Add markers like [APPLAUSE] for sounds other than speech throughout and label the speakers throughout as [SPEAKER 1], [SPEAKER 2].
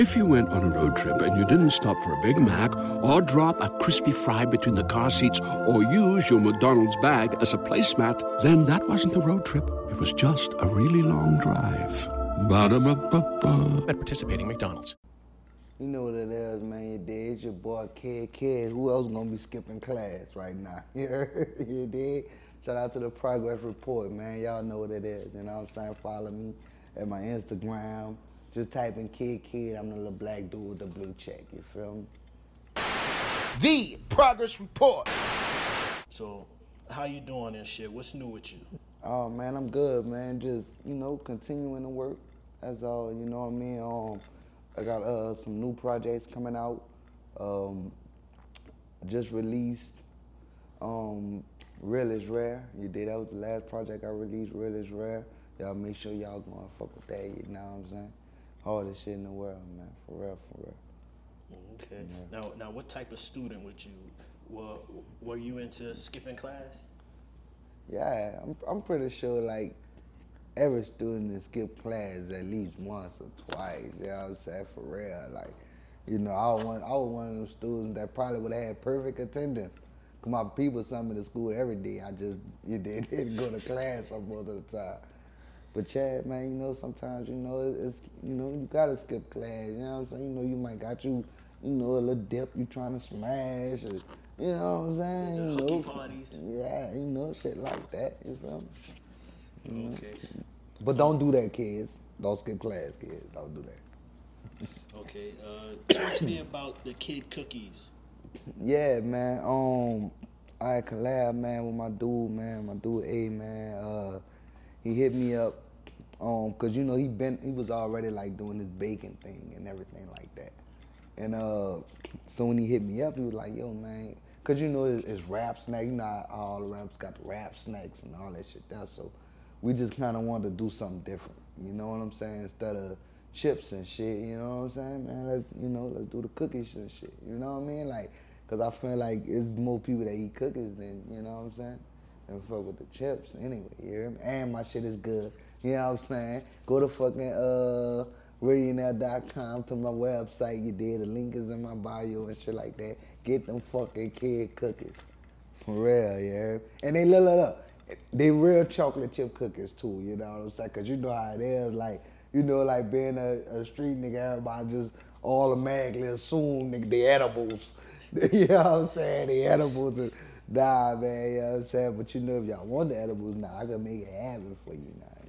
[SPEAKER 1] If you went on a road trip and you didn't stop for a Big Mac or drop a crispy fry between the car seats or use your McDonald's bag as a placemat, then that wasn't a road trip. It was just a really long drive. Ba-da-ba-ba-ba.
[SPEAKER 2] At participating McDonald's.
[SPEAKER 3] You know what it is, man. You did. It's your boy Kidd Kidd. Who else gonna be skipping class right now? [LAUGHS] You heard? You did? Shout out to the progress report, man. Y'all know what it is. You know what I'm saying? Follow me at my Instagram. Just type in Kidd Kidd. I'm the little black dude with the blue check. You feel me?
[SPEAKER 4] The Progress Report.
[SPEAKER 2] So, how you doing and shit? What's new with you?
[SPEAKER 3] Oh man, I'm good, man. Just you know, continuing to work. That's all. You know what I mean? Um, I got uh, some new projects coming out. Um, just released. Um, Real is rare. You did that was the last project I released. Real is rare. Y'all make sure y'all gonna fuck with that. You know what I'm saying? Hardest shit in the world, man. For real, for real.
[SPEAKER 2] Okay. Now, now, what type of student would you? Were Were you into skipping class?
[SPEAKER 3] Yeah, I'm, I'm pretty sure like every student that skip class at least once or twice. You know what I'm saying? For real, like, you know, I was one, I was one of them students that probably would have had perfect attendance. Cause my people sent me to school every day. I just you did [LAUGHS] didn't go to class most of the time. But Chad, man, you know, sometimes you know it's you know you gotta skip class. You know what I'm saying? You know, you might got you, you know, a little dip you trying to smash, or you know what I'm saying?
[SPEAKER 2] The
[SPEAKER 3] you know,
[SPEAKER 2] parties.
[SPEAKER 3] yeah, you know, shit like that. You feel me?
[SPEAKER 2] Okay.
[SPEAKER 3] But don't do that, kids. Don't skip class, kids. Don't do that.
[SPEAKER 2] Okay. Uh, talk to me about the kid cookies.
[SPEAKER 3] Yeah, man. Um, I collab, man, with my dude, man. My dude, A, man. Uh, he hit me up, um, cause you know he been he was already like doing this baking thing and everything like that. And uh, so when he hit me up, he was like, "Yo, man," cause you know it's, it's rap snack. You know all the rappers got the rap snacks and all that shit there. So we just kind of wanted to do something different. You know what I'm saying? Instead of chips and shit, you know what I'm saying, man? Let's you know let's do the cookies and shit. You know what I mean? Like, cause I feel like it's more people that eat cookies than you know what I'm saying, and fuck with the chips anyway. You hear me? And my shit is good. You know what I'm saying? Go to fucking uh radionair.com to my website. You did the link is in my bio and shit like that. Get them fucking kid cookies. For real, yeah. And they look, look, look. They real chocolate chip cookies too, you know what I'm saying? Cause you know how it is, like, you know, like being a, a street nigga, everybody just automatically assume nigga, the edibles. [LAUGHS] you know what I'm saying? The edibles nah man, you know what I'm saying? But you know if y'all want the edibles now, I can make it happen for you now.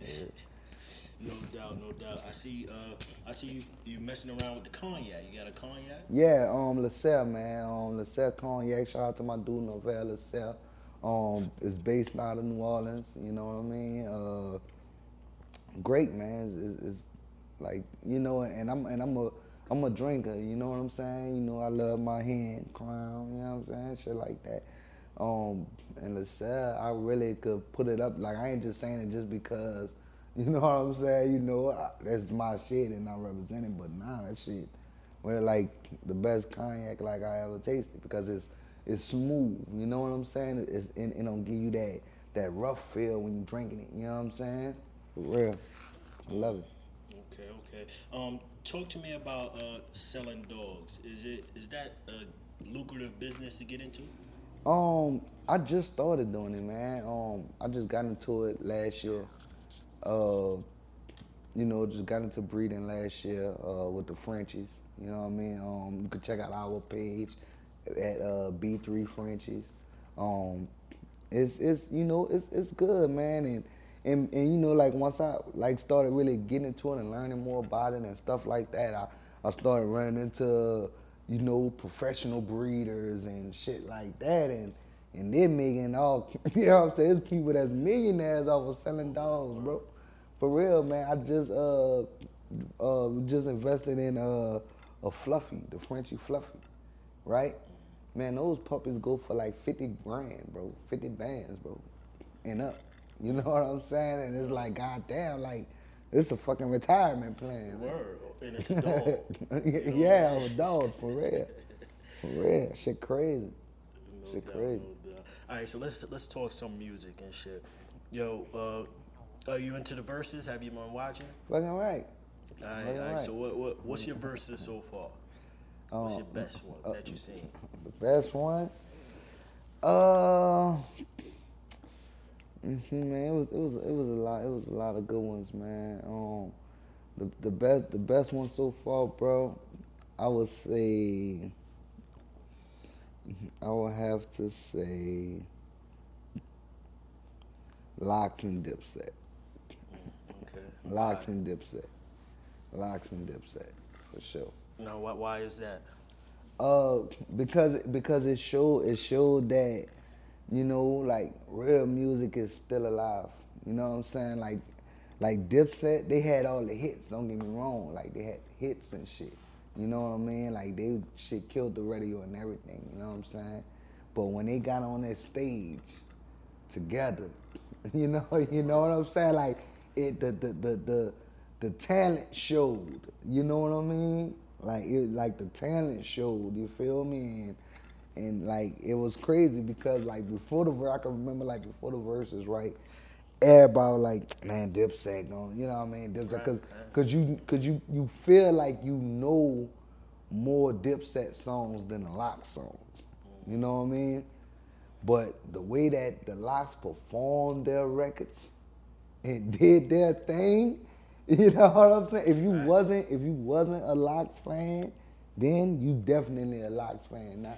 [SPEAKER 2] No doubt, no doubt. I see. Uh, I see you. You messing around with the cognac. You got a cognac?
[SPEAKER 3] Yeah, um, LaSalle, man. Um, LaSalle Cognac. Shout out to my dude, Novell LaSalle. Um, it's based out of New Orleans. You know what I mean? Uh, great, man. It's, it's, it's like you know, and I'm and I'm a I'm a drinker. You know what I'm saying? You know, I love my hand crown. You know what I'm saying? Shit like that. Um, and LaSalle, I really could put it up. Like I ain't just saying it just because. [LAUGHS] You know what I'm saying? You know, I, that's my shit and I represent it. But nah, that shit, well, like the best cognac like I ever tasted because it's it's smooth. You know what I'm saying? It's it don't give you that that rough feel when you drinking it. You know what I'm saying? For real, I love it.
[SPEAKER 2] Okay, okay. Um, talk to me about uh, selling dogs. Is it is that a lucrative business to get into?
[SPEAKER 3] Um, I just started doing it, man. Um, I just got into it last year. Uh, you know, just got into breeding last year uh, with the Frenchies. You know what I mean? Um, you can check out our page at uh, B3 Frenchies. Um, it's it's you know it's it's good, man, and and and you know like once I like started really getting into it and learning more about it and stuff like that, I I started running into you know professional breeders and shit like that, and and they're making all [LAUGHS] you know what I'm saying. There's people that's millionaires off of selling dogs, bro. For real, man. I just uh uh just invested in uh a Fluffy, the Frenchie Fluffy, right? Man, those puppies go for like 50 grand, bro. 50 bands, bro. And up. You [LAUGHS] know what I'm saying? And it's like, goddamn, like, it's a fucking retirement plan.
[SPEAKER 2] Word, and it's a dog. [LAUGHS]
[SPEAKER 3] yeah, I'm a dog, for real. For real. Shit crazy.
[SPEAKER 2] No
[SPEAKER 3] Shit
[SPEAKER 2] doubt,
[SPEAKER 3] crazy.
[SPEAKER 2] no. All right, so let's let's talk some music and shit. Yo, uh, are you into the Verzuz? Have you been watching?
[SPEAKER 3] Fucking right.
[SPEAKER 2] All right, all right. So what, what what's your Verzuz so far? What's your best one that you've seen? [LAUGHS]
[SPEAKER 3] The best one. Uh, you see, man, it was it was it was a lot. It was a lot of good ones, man. Um, the the best the best one so far, bro. I would say. I would have to say. LOX and Dipset.
[SPEAKER 2] Okay.
[SPEAKER 3] LOX and Dipset. LOX and Dipset, for sure.
[SPEAKER 2] Now, why, why is that?
[SPEAKER 3] Uh, because because it showed it showed that, you know, like real music is still alive. You know what I'm saying? Like, like Dipset, they had all the hits. Don't get me wrong. Like they had hits and shit. You know what I mean? Like they shit killed the radio and everything. You know what I'm saying? But when they got on that stage together, [LAUGHS] you know, [LAUGHS] you know what I'm saying? Like it, the the the the, the talent showed. You know what I mean? Like it, like the talent showed. You feel me? And and like it was crazy because like before the verse, I can remember like before the Verzuz, right? Everybody was like, man, Dipset going, you know what I mean? Dipset, cause, cause you, cause you, you feel like you know more Dipset songs than the LOX songs. You know what I mean? But the way that the LOX performed their records and [LAUGHS] did their thing, [LAUGHS] you know what I'm saying? If you wasn't, if you wasn't a LOX fan, then you definitely a LOX fan now.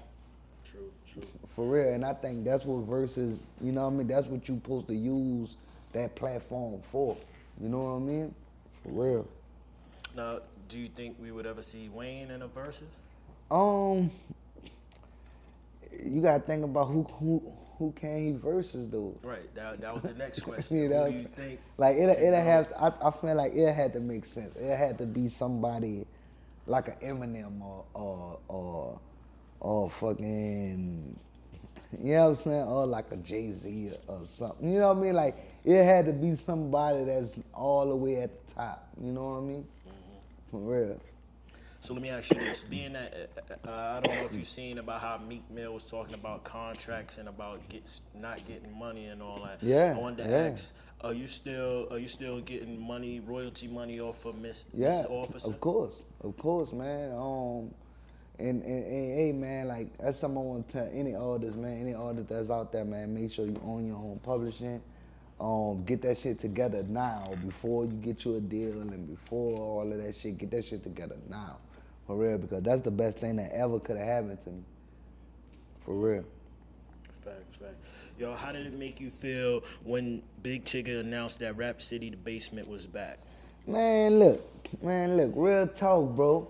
[SPEAKER 2] True, true.
[SPEAKER 3] For real, and I think that's what Verzuz, you know what I mean? That's what you supposed to use that platform for. You know what I mean? For real.
[SPEAKER 2] Now, do you think we would ever see Wayne in a Verzuz?
[SPEAKER 3] Um, you gotta think about who who who can he versus though.
[SPEAKER 2] Right. That, that was the next [LAUGHS] question.
[SPEAKER 3] You
[SPEAKER 2] Who
[SPEAKER 3] know,
[SPEAKER 2] do you think?
[SPEAKER 3] like it it
[SPEAKER 2] go?
[SPEAKER 3] have I, I feel like it had to make sense. It had to be somebody like an Eminem or or or or fucking you know what I'm saying? Or like a Jay Z or, or something. You know what I mean? Like it had to be somebody that's all the way at the top. You know what I mean? For real.
[SPEAKER 2] So let me ask you this: Being that uh, uh, I don't know if you've seen about how Meek Mill was talking about contracts and about gets not getting money and all that.
[SPEAKER 3] Yeah,
[SPEAKER 2] I wanted to
[SPEAKER 3] yeah.
[SPEAKER 2] ask: Are you still are you still getting money, royalty money off of Miss
[SPEAKER 3] Yeah,
[SPEAKER 2] Miss Officer?
[SPEAKER 3] of course, of course, man. Um, and, and, and hey, man, like that's something I want to tell any artist, man, any artist that's out there, man. Make sure you own your own publishing. Um, get that shit together now before you get you a deal and before all of that shit. Get that shit together now, for real, because that's the best thing that ever could have happened to me. For real.
[SPEAKER 2] Facts, facts. Yo, how did it make you feel when Big Tigger announced that Rap City the Basement was back?
[SPEAKER 3] Man, look, man, look, real talk, bro.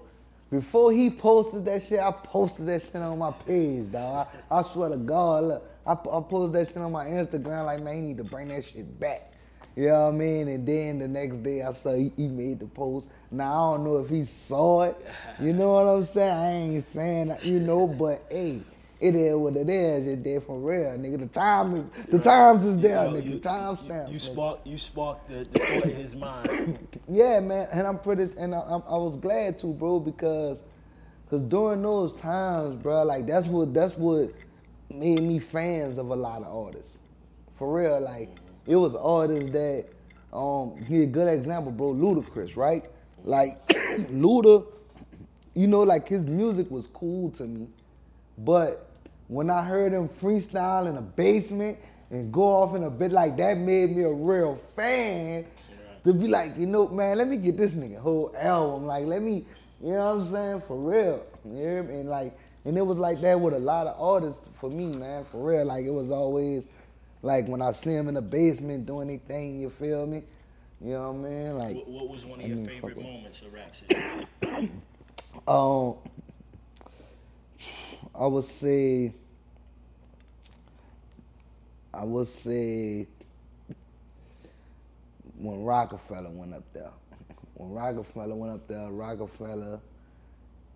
[SPEAKER 3] Before he posted that shit, I posted that shit on my page, dog. I, I swear to God, look, I, I posted that shit on my Instagram, like, man, he need to bring that shit back. You know what I mean? And then the next day, I saw he, he made the post. Now, I don't know if he saw it. You know what I'm saying? I ain't saying, you know, but hey, it is what it is. It did for real, nigga. The time is, the times is there,
[SPEAKER 2] Yo,
[SPEAKER 3] nigga.
[SPEAKER 2] you-
[SPEAKER 3] time
[SPEAKER 2] you-
[SPEAKER 3] stamp.
[SPEAKER 2] You
[SPEAKER 3] nigga.
[SPEAKER 2] sparked you sparked the, the thought in his mind. [COUGHS]
[SPEAKER 3] Yeah, man, and I'm pretty, and I, I'm- I was glad to, bro, because, cause during those times, bro, like that's what that's what made me fans of a lot of artists, for real. Like it was artists that, um, give a good example, bro, Ludacris, right? Like [COUGHS] Luda, you know, like his music was cool to me, but when I heard him freestyle in the basement and go off in a bit like that, made me a real fan. To be like, you know, man, let me get this nigga whole album. Like, let me, you know what I'm saying, for real. You hear me? And like, and it was like that with a lot of artists for me, man, for real. Like, it was always like when I see him in the basement doing anything, you feel me? You know what I mean? Like,
[SPEAKER 2] what, what was one of
[SPEAKER 3] I
[SPEAKER 2] your
[SPEAKER 3] mean,
[SPEAKER 2] favorite moments of Rap [COUGHS] City?
[SPEAKER 3] Um, I would say, I would say, when Roc-A-Fella went up there, [LAUGHS] when Roc-A-Fella went up there, Roc-A-Fella,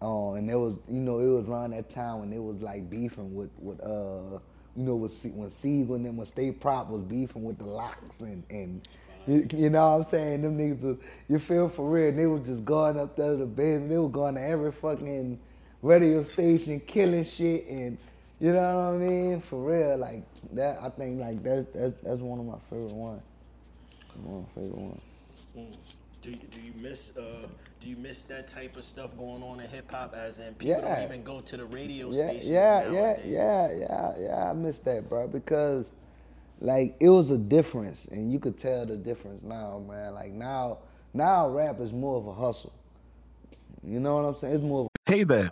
[SPEAKER 3] uh, and it was, you know, it was around that time when it was like beefing with, with uh, you know, with, Se- when Sigel and then when State Prop was beefing with the LOX and, and you, you know what I'm saying? Them niggas was, you feel for real, they was just going up there to the bed, they were going to every fucking radio station, killing shit, and you know what I mean? For real, like that, I think like that's, that's, that's one of my favorite ones. One of my favorite ones.
[SPEAKER 2] Do you, do you miss uh do you miss that type of stuff going on in hip hop as in people
[SPEAKER 3] Yeah.
[SPEAKER 2] don't even go to the radio
[SPEAKER 3] Yeah,
[SPEAKER 2] stations
[SPEAKER 3] yeah, yeah,
[SPEAKER 2] nowadays?
[SPEAKER 3] yeah, yeah, yeah. I miss that, bro, because like it was a difference, and you could tell the difference now, man. Like now, now rap is more of a hustle. You know what I'm saying? It's more of
[SPEAKER 5] Hey there,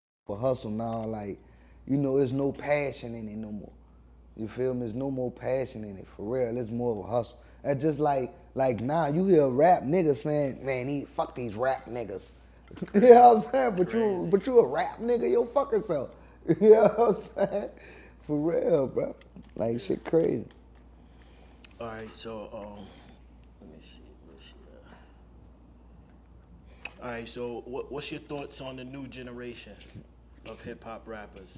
[SPEAKER 3] A hustle now. Like, you know, there's no passion in it no more. You feel me? There's no more passion in it. For real, it's more of a hustle. And just like, like now, you hear rap niggas saying, "Man, he, fuck these rap niggas." [LAUGHS] you know what I'm saying? But you, but you a rap nigga, your fucking self. [LAUGHS] You know what I'm saying? For real, bro. Like shit, crazy.
[SPEAKER 2] All right, so um, let me see. Where's she at? All right, so what, what's your thoughts on the new generation of hip hop rappers?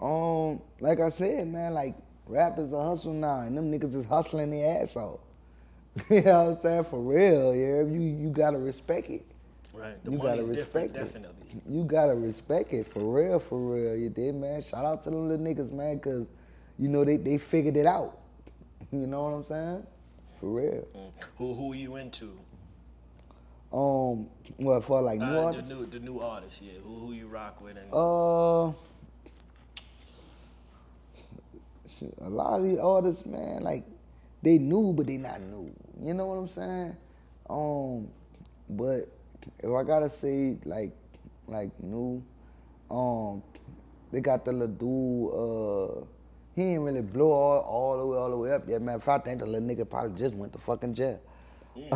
[SPEAKER 3] Um, like I said, man, like rap is a hustle now, and them niggas is hustling their ass off. [LAUGHS] you know what I'm saying? For real, yeah. You you gotta respect it.
[SPEAKER 2] Right, the
[SPEAKER 3] you gotta respect it.
[SPEAKER 2] definitely.
[SPEAKER 3] You gotta respect it for real, for real. You did, man. Shout out to them little niggas, man, cause you know they they figured it out. [LAUGHS] You know what I'm saying? For real.
[SPEAKER 2] Who who you into?
[SPEAKER 3] Um, what for like new
[SPEAKER 2] Uh, the
[SPEAKER 3] artists?
[SPEAKER 2] new the new artists, yeah. Who who you rock with and
[SPEAKER 3] Uh, a lot of these artists, man, like they new, but they not new. You know what I'm saying? Um, but if I gotta say like like new, um, they got the little dude. Uh, he ain't really blow all, all the way all the way up yet. Man, if I think the little nigga probably just went to fucking jail. [LAUGHS]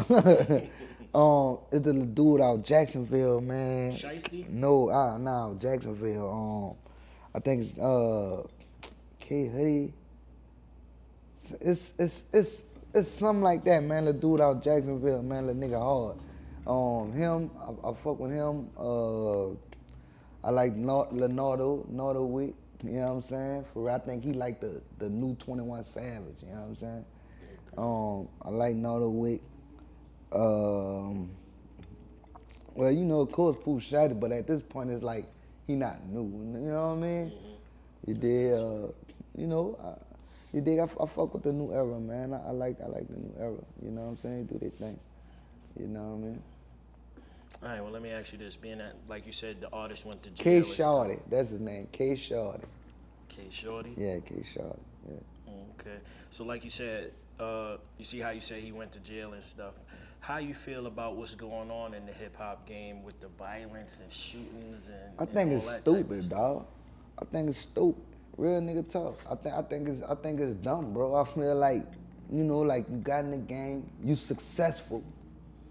[SPEAKER 3] um, it's the dude out Jacksonville, man.
[SPEAKER 2] Shiesty?
[SPEAKER 3] No, uh, no, Jacksonville. Um, I think it's uh, K Hoodie. It's it's it's it's, it's something like that, man. The dude out Jacksonville, man, the nigga hard. Um, him, I, I fuck with him. Uh, I like Leonardo, Nardo Wick. You know what I'm saying? For I think he like the the new 21 Savage. You know what I'm saying? Um, I like Nardo Wick. Um, well, you know, of course, Pooh Shiesty, but at this point, it's like he not new. You know what I mean? You did, uh, you know, I, you did. I, fuck with the new era, man. I, I like, I like the new era. You know what I'm saying? Do their thing. You know what I mean?
[SPEAKER 2] All right, well, let me ask you this: being that, like you said, the artist went to jail.
[SPEAKER 3] K. Shorty, that's his name. K Shorty.
[SPEAKER 2] K Shorty.
[SPEAKER 3] Yeah, K Shorty. Yeah.
[SPEAKER 2] Okay. So, like you said, uh, you see how you say he went to jail and stuff. How you feel about what's going on in the hip hop game with the violence and shootings and?
[SPEAKER 3] I
[SPEAKER 2] and
[SPEAKER 3] think
[SPEAKER 2] all
[SPEAKER 3] it's stupid, dog. I think it's stupid. Real nigga talk. I think I think it's I think it's dumb, bro. I feel like, you know, like you got in the game, you successful.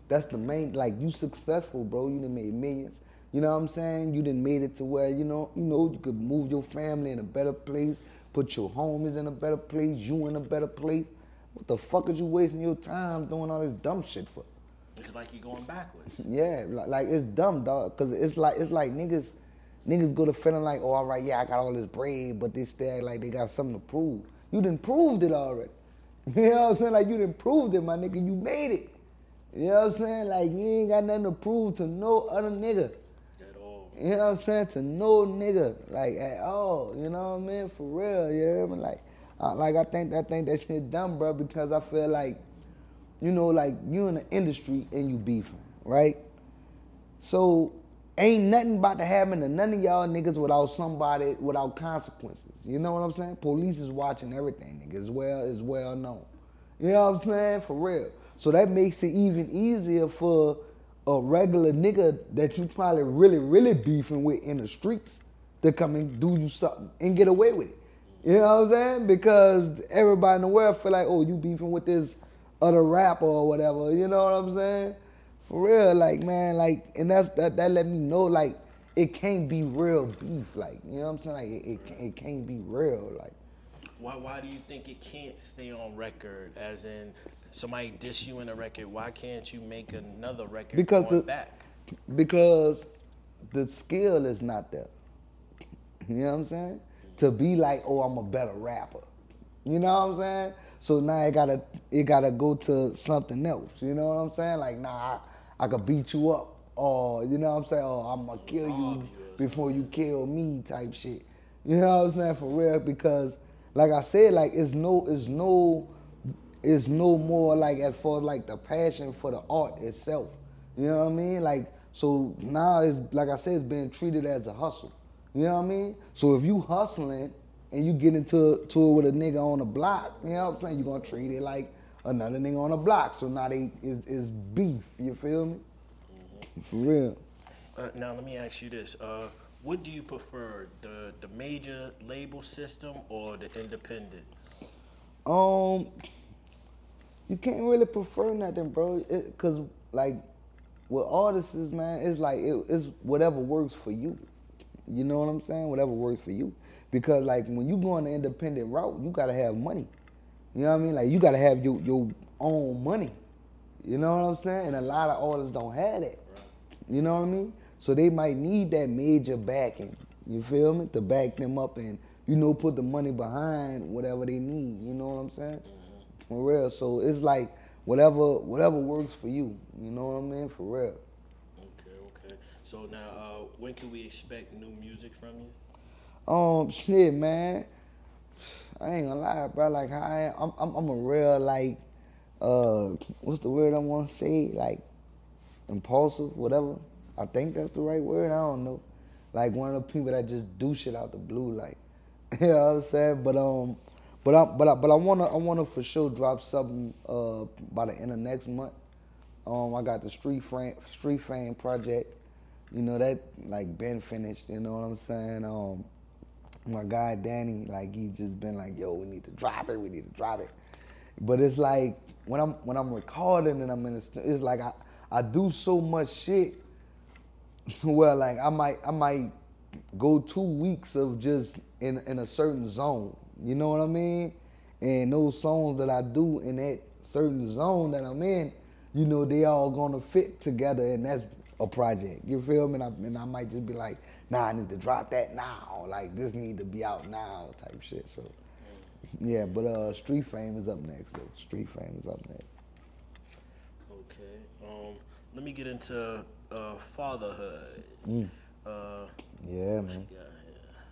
[SPEAKER 3] That's the main like you successful, bro. You done made millions. You know what I'm saying? You done made it to where, you know, you know, you could move your family in a better place, put your homies in a better place, you in a better place. What the fuck is you wasting your time doing all this dumb shit for?
[SPEAKER 2] It's like you're going backwards. [LAUGHS]
[SPEAKER 3] Yeah, like, like it's dumb, dog. Cause it's like it's like niggas, niggas go to feeling like, oh, all right, yeah, I got all this bread, but they still act like they got something to prove. You done proved it already. [LAUGHS] You know what I'm saying? Like you done proved it, my nigga. You made it. You know what I'm saying? Like you ain't got nothing to prove to no other nigga.
[SPEAKER 2] At all.
[SPEAKER 3] You know what I'm saying? To no nigga, like at all. You know what I mean? For real, you hear me? Like, uh, like I think I think that shit dumb, bro. Because I feel like, you know, like you in the industry and you beefing, right? So ain't nothing about to happen to none of y'all niggas without somebody without consequences. You know what I'm saying? Police is watching everything, nigga. As well as well known. You know what I'm saying? For real. So that makes it even easier for a regular nigga that you probably really, really beefing with in the streets to come and do you something and get away with it. You know what I'm saying? Because everybody in the world feel like, oh, you beefing with this other rapper or whatever. You know what I'm saying? For real, like man, like, and that's that that let me know like it can't be real beef. Like, you know what I'm saying? Like, it it, can't- it can't be real. Like,
[SPEAKER 2] Why, why do you think it can't stay on record? As in, somebody diss you in a record. Why can't you make another record
[SPEAKER 3] Because
[SPEAKER 2] going
[SPEAKER 3] the-
[SPEAKER 2] back?
[SPEAKER 3] because the skill is not there. You know what I'm saying? To be like, oh, I'm a better rapper. You know what I'm saying? So now it gotta it gotta go to something else. You know what I'm saying? Like, nah, I, I could beat you up, or you know what I'm saying? Or I'm gonna kill you before you kill me, type shit. You know what I'm saying? For real, because like I said, like it's no, it's no, it's no more like as far as like the passion for the art itself. You know what I mean? Like so now it's like I said, it's being treated as a hustle. You know what I mean? So if you hustling and you get into to it with a nigga on the block, you know what I'm saying? You're gonna treat it like another nigga on the block. So now they is is beef. You feel me? For real.
[SPEAKER 2] Uh, now let me ask you this: uh, What do you prefer, the the major label system or the independent?
[SPEAKER 3] Um, you can't really prefer nothing, bro. It, Cause like with artists, man, it's like it, it's whatever works for you. You know what I'm saying? Whatever works for you. Because like when you go on the independent route, you gotta have money. You know what I mean? Like you gotta have your your own money. You know what I'm saying? And a lot of artists don't have that. You know what I mean? So they might need that major backing. You feel me? To back them up and you know put the money behind whatever they need. You know what I'm saying? Mm-hmm. For real. So it's like whatever whatever works for you. You know what I mean? For real.
[SPEAKER 2] So now, uh, when can we expect new music from you?
[SPEAKER 3] Um, shit, man. I ain't gonna lie, bro. Like, I I'm, I'm, I'm a real like, uh, what's the word I want to say? Like, impulsive, whatever. I think that's the right word. I don't know. Like one of the people that just do shit out the blue, like, [LAUGHS] you know what I'm saying? But um, but I, but I, but I wanna, I wanna for sure drop something uh by the end of next month. Um, I got the Street Fame, Street Fame project. You know that like been finished. You know what I'm saying? Um, my guy Danny, like he just been like, yo, we need to drop it, we need to drop it. But it's like when I'm when I'm recording and I'm in it's like I I do so much shit. [LAUGHS] well, like I might I might go two weeks of just in in a certain zone. You know what I mean? And those songs that I do in that certain zone that I'm in, you know, they all gonna fit together, and that's a project. You feel me? And I, and I might just be like, nah, I need to drop that now. Like this need to be out now, type shit. So. Yeah, but uh, Street Fame is up next though. Street Fame is up next.
[SPEAKER 2] Okay. Um, let me get into uh, fatherhood.
[SPEAKER 3] Mm.
[SPEAKER 2] Uh,
[SPEAKER 3] Yeah, man.
[SPEAKER 2] you got here?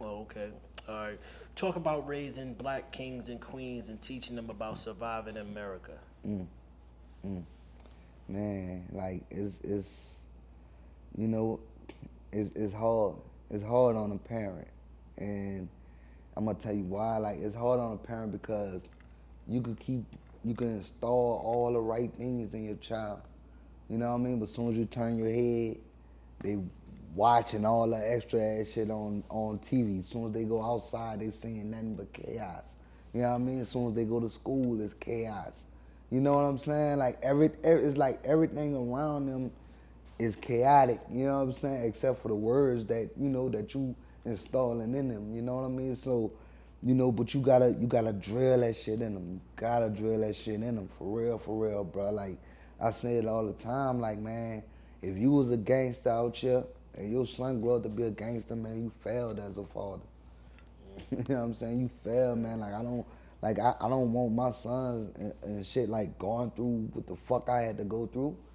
[SPEAKER 2] Oh, okay. All right. Talk about raising black kings and queens and teaching them about surviving in America.
[SPEAKER 3] Man, like it's it's you know, it's it's hard. It's hard on a parent. And I'm gonna tell you why. Like it's hard on a parent because you could keep you can install all the right things in your child. You know what I mean? But as soon as you turn your head, they watching all the extra ass shit on, on TV. As soon as they go outside, they seeing nothing but chaos. You know what I mean? As soon as they go to school, it's chaos. You know what I'm saying? Like every, every it's like everything around them is chaotic. You know what I'm saying? Except for the words that you know that you installing in them. You know what I mean? So, you know, but you gotta you gotta drill that shit in them. You gotta drill that shit in them for real, for real, bro. Like I say it all the time. Like man, if you was a gangster out here and your son grew up to be a gangster, man, you failed as a father. [LAUGHS] you know what I'm saying? You failed, man. Like I don't like I, I don't want my sons and, and shit like going through what the fuck I had to go through. [LAUGHS]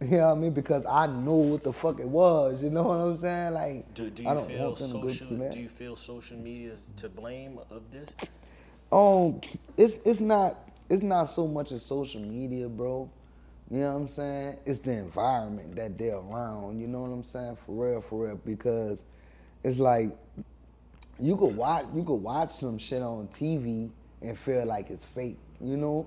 [SPEAKER 3] You know what I mean? Because I know what the fuck it was. You know what I'm saying? Like
[SPEAKER 2] Do, do
[SPEAKER 3] I don't
[SPEAKER 2] feel
[SPEAKER 3] want them to go
[SPEAKER 2] social?
[SPEAKER 3] through that.
[SPEAKER 2] Do you feel social media is to blame of this?
[SPEAKER 3] Um, it's it's not it's not so much as social media, bro. You know what I'm saying? It's the environment that they're around. You know what I'm saying? For real, for real. Because it's like you could watch you could watch some shit on TV and feel like it's fake. You know,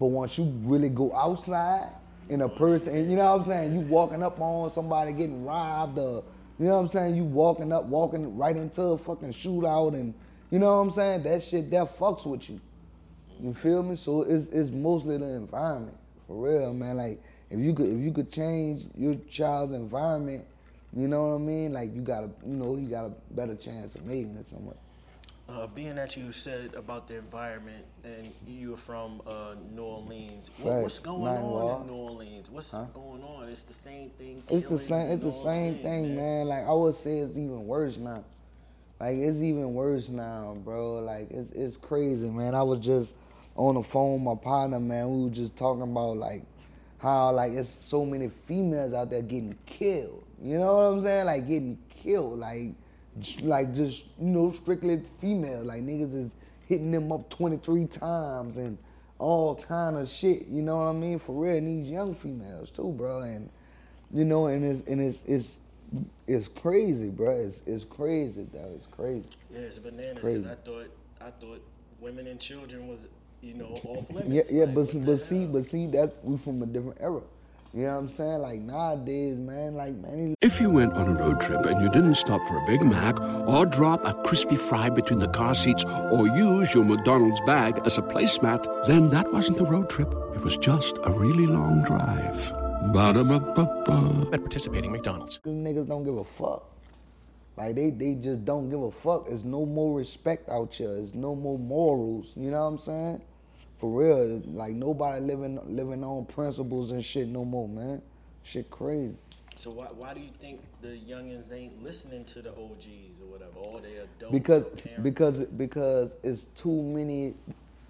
[SPEAKER 3] But once you really go outside and a person, and you know what I'm saying, you walking up on somebody getting robbed or, you know what I'm saying, you walking up, walking right into a fucking shootout and, you know what I'm saying, that shit, that fucks with you. You feel me? So it's, it's mostly the environment, for real, man. Like, if you could if you could change your child's environment, you know what I mean? Like you got a you know you got a better chance of making it somewhere.
[SPEAKER 2] Uh, being that you said about the environment and you're from uh, New Orleans, what, what's going on
[SPEAKER 3] Wall.
[SPEAKER 2] in New Orleans? What's going on? It's the same thing.
[SPEAKER 3] It's the same. It's the same thing, man. Like I would say, it's even worse now. Like it's even worse now, bro. Like it's it's crazy, man. I was just on the phone with my partner, man. We were just talking about like how like it's so many females out there getting killed. You know what I'm saying? Like getting killed, like like just you know strictly female. Like niggas is hitting them up 23 times and all kind of shit. You know what I mean? For real, and these young females too, bro. And you know, and it's and it's it's it's crazy, bro. It's it's crazy, though. It's crazy.
[SPEAKER 2] Yeah, it's bananas.
[SPEAKER 3] crazy.
[SPEAKER 2] I thought I thought women and children was you know off [LAUGHS] limits.
[SPEAKER 3] Yeah, yeah,
[SPEAKER 2] Like,
[SPEAKER 3] but but see, but see, that's we from a different era. You know what I'm saying? Like nowadays, man, like man,
[SPEAKER 1] If you went on a road trip and you didn't stop for a Big Mac or drop a crispy fry between the car seats or use your McDonald's bag as a placemat, then that wasn't a road trip. It was just a really long drive. Ba-da-ba-ba-ba.
[SPEAKER 6] At participating McDonald's.
[SPEAKER 3] these niggas don't give a fuck. Like they they just don't give a fuck. There's no more respect out here. There's no more morals. You know what I'm saying? For real, like nobody living living on principles and shit no more, man. Shit crazy.
[SPEAKER 2] So why, why do you think the youngins ain't listening to the OGs or whatever, all they adults
[SPEAKER 3] because because because it's too many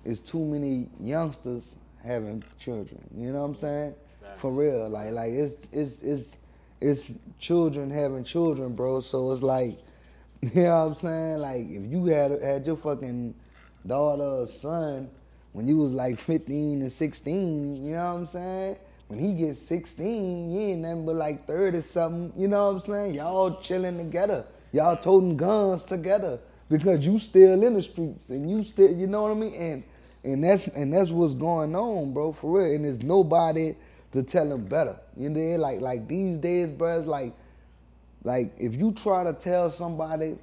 [SPEAKER 3] it's too many youngsters having children. You know what I'm saying? For real, like like it's it's it's it's children having children, bro. So it's like, [LAUGHS] you know what I'm saying? Like if you had had your fucking daughter or son when you was like 15 and 16, you know what I'm saying? When he gets 16, you ain't nothing but like 30 something, you know what I'm saying? Y'all chilling together. Y'all toting guns together because you still in the streets and you still, you know what I mean? And and that's and that's what's going on, bro, for real. And there's nobody to tell them better. You know, like like these days, it's like like if you try to tell somebody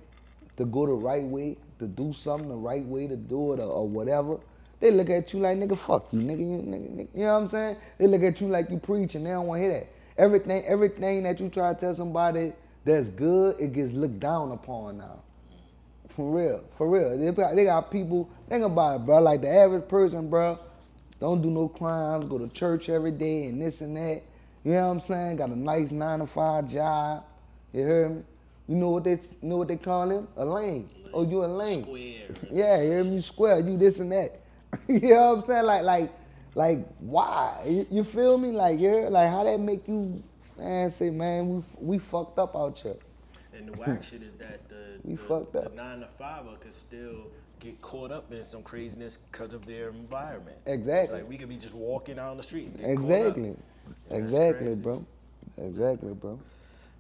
[SPEAKER 3] to go the right way, to do something the right way to do it or, or whatever, they look at you like nigga, fuck you, nigga, you nigga, nigga. You know what I'm saying? They look at you like you preaching. They don't want to hear that. Everything, everything that you try to tell somebody that's good, it gets looked down upon now. For real, for real. They got, they got people, think about it, bro. Like the average person, bro, don't do no crimes, go to church every day and this and that. You know what I'm saying? Got a nice nine to five job. You heard me? You know what they you know what they call him? A lame. Oh, you a lame.
[SPEAKER 2] Square. [LAUGHS]
[SPEAKER 3] Yeah, you hear me? Square, you this and that. [LAUGHS] you know what I'm saying? Like, like, like, why? You, you feel me? Like, yeah, like how that make you, man? Say, man, we we fucked up out here.
[SPEAKER 2] And the whack shit is that the, [LAUGHS]
[SPEAKER 3] We
[SPEAKER 2] the,
[SPEAKER 3] fucked
[SPEAKER 2] the nine to fiver could still get caught up in some craziness because of their environment.
[SPEAKER 3] Exactly.
[SPEAKER 2] It's like we could be just walking down the street. and get caught up.
[SPEAKER 3] Exactly. Exactly,
[SPEAKER 2] crazy.
[SPEAKER 3] bro. Exactly, bro.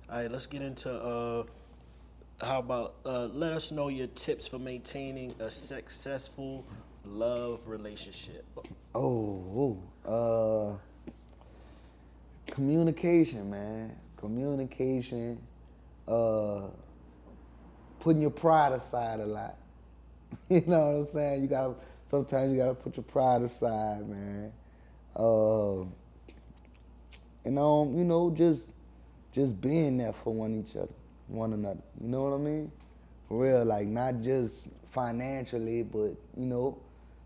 [SPEAKER 2] All right, let's get into uh, how about uh, let us know your tips for maintaining a successful love relationship.
[SPEAKER 3] Oh, oh, uh, communication, man. Communication. Uh, putting your pride aside a lot. [LAUGHS] you know what I'm saying? You gotta sometimes you gotta put your pride aside, man. Uh, and um, you know, just just being there for one each other, one another. You know what I mean? For real, like not just financially, but you know,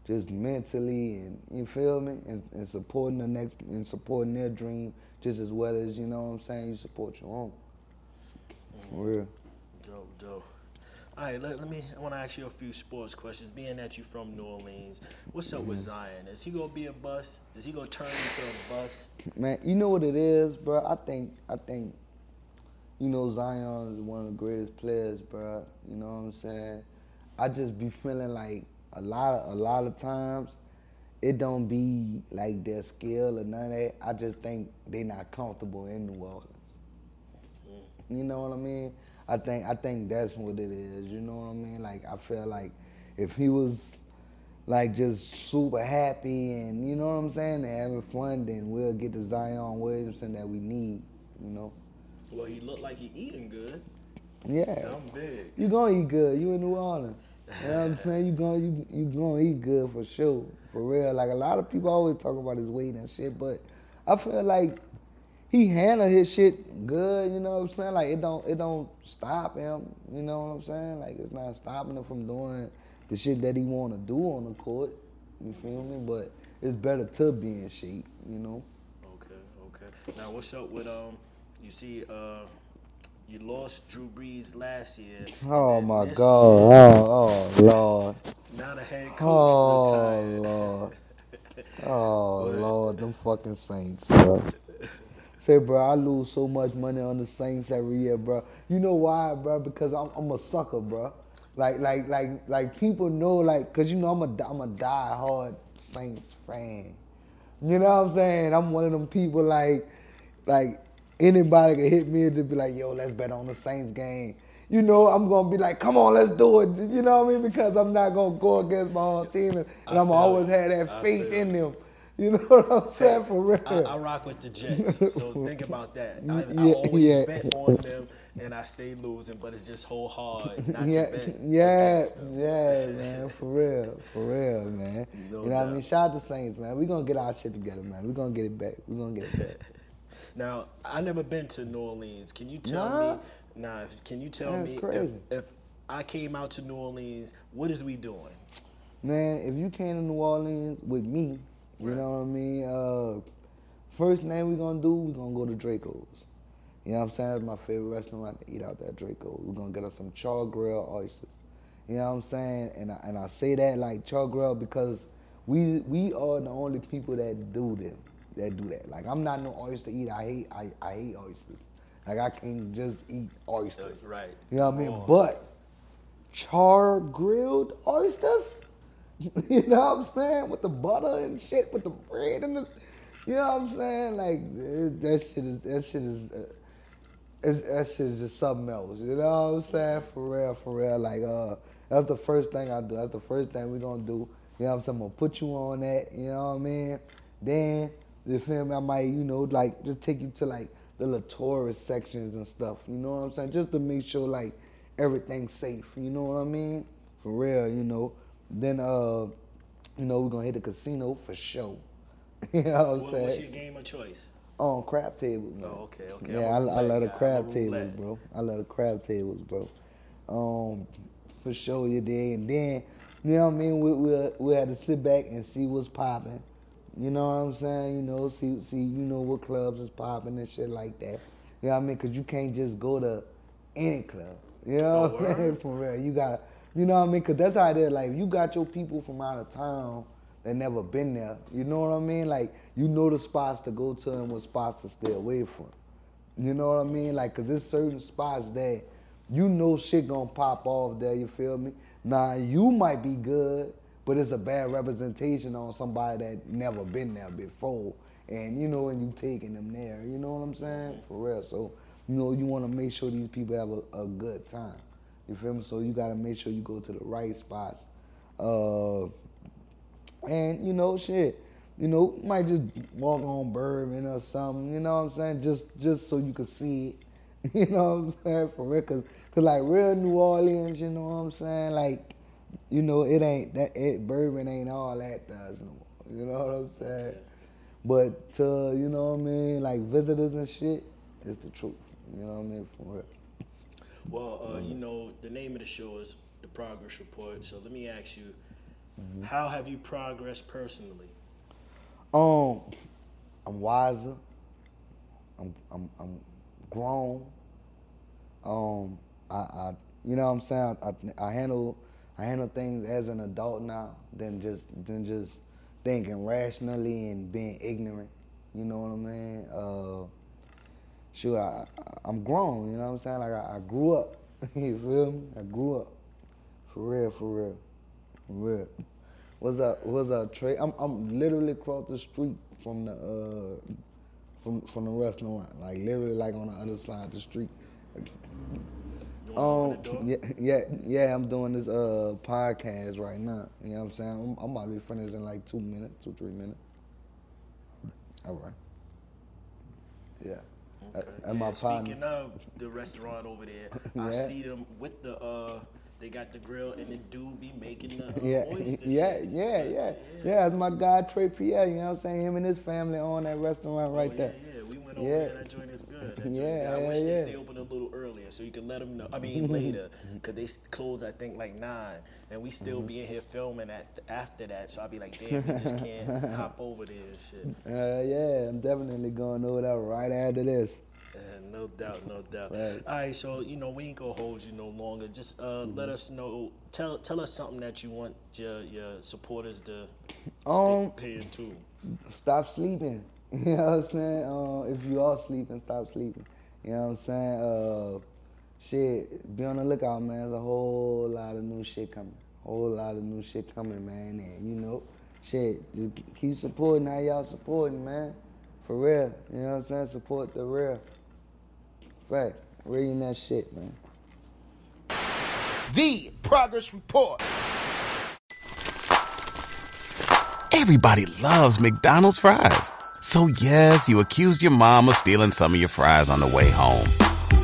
[SPEAKER 3] just mentally and you feel me, and, and supporting the next and supporting their dream just as well as you know what I'm saying. You support your own. For real.
[SPEAKER 2] Dope, dope. All right, let, let me. I want to ask you a few sports questions. Being that you're from New Orleans, what's up
[SPEAKER 3] Mm-hmm.
[SPEAKER 2] with Zion? Is he gonna be a bust? Is he gonna turn into a bust?
[SPEAKER 3] Man, you know what it is, bro. I think I think, you know, Zion is one of the greatest players, bro. You know what I'm saying? I just be feeling like a lot of a lot of times, it don't be like their skill or none of that. I just think they not comfortable in New Orleans. Mm. You know what I mean? I think I think that's what it is. You know what I mean? Like I feel like if he was like just super happy and you know what I'm saying, and having fun, then we'll get the Zion Williamson that we need, you know.
[SPEAKER 2] Well, he looked like he eating good.
[SPEAKER 3] Yeah.
[SPEAKER 2] I'm big.
[SPEAKER 3] You gonna eat good. You in New Orleans. You know what I'm saying? You gonna you, you gonna eat good for sure. For real. Like a lot of people always talk about his weight and shit, but I feel like he handle his shit good, you know what I'm saying? Like it don't it don't stop him, you know what I'm saying? Like it's not stopping him from doing the shit that he wanna do on the court. You feel me? But it's better to be in shape, you know?
[SPEAKER 2] Okay, okay. Now, what's up with um? You see, uh, you lost Drew Brees last year.
[SPEAKER 3] Oh my God.
[SPEAKER 2] year,
[SPEAKER 3] Oh, oh Lord.
[SPEAKER 2] now the head oh, coach
[SPEAKER 3] Oh
[SPEAKER 2] retired.
[SPEAKER 3] Lord. Oh [LAUGHS] Lord, them fucking Saints, bro. Say, bro, I lose so much money on the Saints every year, bro. You know why, bro? Because I'm, I'm a sucker, bro. Like, like, like, like people know, like, cause you know I'm a, I'm a die-hard Saints fan. You know what I'm saying? I'm one of them people, like, like anybody can hit me and just be like, yo, let's bet on the Saints game. You know, I'm gonna be like, come on, let's do it. You know what I mean? Because I'm not gonna go against my own team, and, and I'm always have that
[SPEAKER 2] I
[SPEAKER 3] faith in them. You know what I'm saying? For real.
[SPEAKER 2] I, I rock with the Jets, so think about that. I, I [LAUGHS]
[SPEAKER 3] Yeah,
[SPEAKER 2] always
[SPEAKER 3] yeah.
[SPEAKER 2] bet on them, and I stay losing, but it's just whole hard [LAUGHS] not
[SPEAKER 3] yeah,
[SPEAKER 2] to bet.
[SPEAKER 3] yeah, yeah, man, for real, for real, man. [LAUGHS]
[SPEAKER 2] No
[SPEAKER 3] you know what I mean? Shout out to Saints, man. We gonna get our shit together, man. We gonna get it back. We gonna get it back.
[SPEAKER 2] Now, I never been to New Orleans. Can you tell
[SPEAKER 3] Nah.
[SPEAKER 2] me? Nah, if, can you tell
[SPEAKER 3] That's
[SPEAKER 2] me if, if I came out to New Orleans, what is we doing?
[SPEAKER 3] Man, if you came to New Orleans with me, you know what I mean? Uh, first thing we gonna do, we gonna go to Drago's. You know what I'm saying? That's my favorite restaurant to eat out there, Drago's. We're gonna get us some char grilled oysters. You know what I'm saying? And I, and I say that like char grilled because we we are the only people that do them, that do that. Like I'm not no oyster eater. I hate I, I hate oysters. Like I can't just eat oysters.
[SPEAKER 2] Right.
[SPEAKER 3] You know what I mean?
[SPEAKER 2] Oh.
[SPEAKER 3] But char grilled oysters. [LAUGHS] you know what I'm saying? With the butter and shit, with the bread and the, you know what I'm saying? Like that shit is that shit is, uh, it's, that shit is just something else. You know what I'm saying? For real, for real. Like uh, that's the first thing I do. That's the first thing we're gonna do. You know what I'm saying? I'm gonna put you on that. You know what I mean? Then you feel me? I might, you know, like just take you to like the little tourist sections and stuff. You know what I'm saying? Just to make sure like everything's safe. You know what I mean? For real, you know. Then uh, you know, we're gonna hit the casino for sure. [LAUGHS] you know what I'm
[SPEAKER 2] What,
[SPEAKER 3] saying?
[SPEAKER 2] what's your game of choice?
[SPEAKER 3] On crab tables, man.
[SPEAKER 2] Oh, okay, okay.
[SPEAKER 3] Yeah, I,
[SPEAKER 2] I'm
[SPEAKER 3] love the crab tables, bro. I love the crab tables, bro. Um, for sure you did. And then, you know what I mean? We we we had to sit back and see what's popping. You know what I'm saying? You know, see see you know what clubs is popping and shit like that. You know what I mean? Cause you can't just go to any club. You know
[SPEAKER 2] Oh,
[SPEAKER 3] what I mean? [LAUGHS] For real, you gotta. You know what I mean? Cause that's how it is. Like, you got your people from out of town that never been there. You know what I mean? Like, you know the spots to go to and what spots to stay away from. You know what I mean? Like, cause there's certain spots that you know shit gonna pop off there. You feel me? Now you might be good, but it's a bad representation on somebody that never been there before. And you know, and you taking them there. You know what I'm saying? For real. So you know, you want to make sure these people have a, a good time. You feel me? So you gotta make sure you go to the right spots. Uh, and you know, shit, you know, might just walk on bourbon or something. You know what I'm saying? Just just so you can see it. [LAUGHS] You know what I'm saying? For real, cause, cause like real New Orleans, you know what I'm saying? Like, you know, it ain't that it bourbon ain't all that does no more. You know what I'm saying? But to you know what I mean, like visitors and shit, it's the truth. You know what I mean? For real.
[SPEAKER 2] Well, uh, you know, the name of the show is The Progress Report. So let me ask you,
[SPEAKER 3] Mm-hmm.
[SPEAKER 2] how have you progressed personally?
[SPEAKER 3] Um, I'm wiser. I'm I'm I'm grown. Um, I, I you know what I'm saying. I, I, I handle I handle things as an adult now than just than just thinking rationally and being ignorant. You know what I mean? Uh, sure, I, I'm grown. You know what I'm saying? Like I, I grew up. [LAUGHS] you feel me? I grew up. For real, for real, for real. What's up? What's up, Trey? I'm I'm literally across the street from the uh from from the restaurant. Like literally like on the other side of the street. Um,
[SPEAKER 2] open the door?
[SPEAKER 3] yeah, yeah, yeah. I'm doing this uh podcast right now. You know what I'm saying? I'm, I'm about to be finished in like two minutes, two three minutes. All right. Yeah.
[SPEAKER 2] Okay.
[SPEAKER 3] And my
[SPEAKER 2] Yeah,
[SPEAKER 3] partner.
[SPEAKER 2] Speaking of the restaurant over there, I [LAUGHS] see them with the uh, they got the grill and the dude be making the uh, [LAUGHS]
[SPEAKER 3] Yeah,
[SPEAKER 2] oyster
[SPEAKER 3] yeah,
[SPEAKER 2] shits.
[SPEAKER 3] yeah, yeah, yeah. That's my guy Trey Pierre. You know what I'm saying? Him and his family own that restaurant right
[SPEAKER 2] oh,
[SPEAKER 3] there.
[SPEAKER 2] Yeah, yeah, we went over
[SPEAKER 3] Yeah.
[SPEAKER 2] there. That joint is good. That [LAUGHS] joint is
[SPEAKER 3] Yeah,
[SPEAKER 2] good. I wish
[SPEAKER 3] yeah,
[SPEAKER 2] they
[SPEAKER 3] yeah.
[SPEAKER 2] stay open a little earlier so you can let them know. I mean [LAUGHS] later, cause they close I think like nine, and we
[SPEAKER 3] Mm-hmm.
[SPEAKER 2] still be in here filming at after that. So I'll be like, damn, we just can't hop over there and shit.
[SPEAKER 3] Uh, yeah, I'm definitely going over there right after this.
[SPEAKER 2] Uh, no doubt, no doubt.
[SPEAKER 3] Right.
[SPEAKER 2] All right, so you know we ain't gonna hold you no longer. Just uh,
[SPEAKER 3] Mm-hmm.
[SPEAKER 2] let us know. Tell tell us something that you want your your supporters to [LAUGHS]
[SPEAKER 3] Um,
[SPEAKER 2] paying to.
[SPEAKER 3] Stop sleeping. [LAUGHS] You know what I'm saying? Uh, if you are sleeping, stop sleeping. You know what I'm saying? Uh, shit, be on the lookout, man. There's a whole lot of new shit coming. Whole lot of new shit coming, man. And you know, shit, just keep supporting how y'all supporting, man. For real. You know what I'm saying? Support the real. Fact. Reading that shit, man.
[SPEAKER 4] The Progress Report.
[SPEAKER 6] Everybody loves McDonald's fries. So yes, you accused your mom of stealing some of your fries on the way home.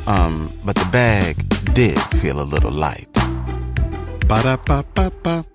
[SPEAKER 6] Um, but the bag did feel a little light. Ba-da-ba-ba-ba.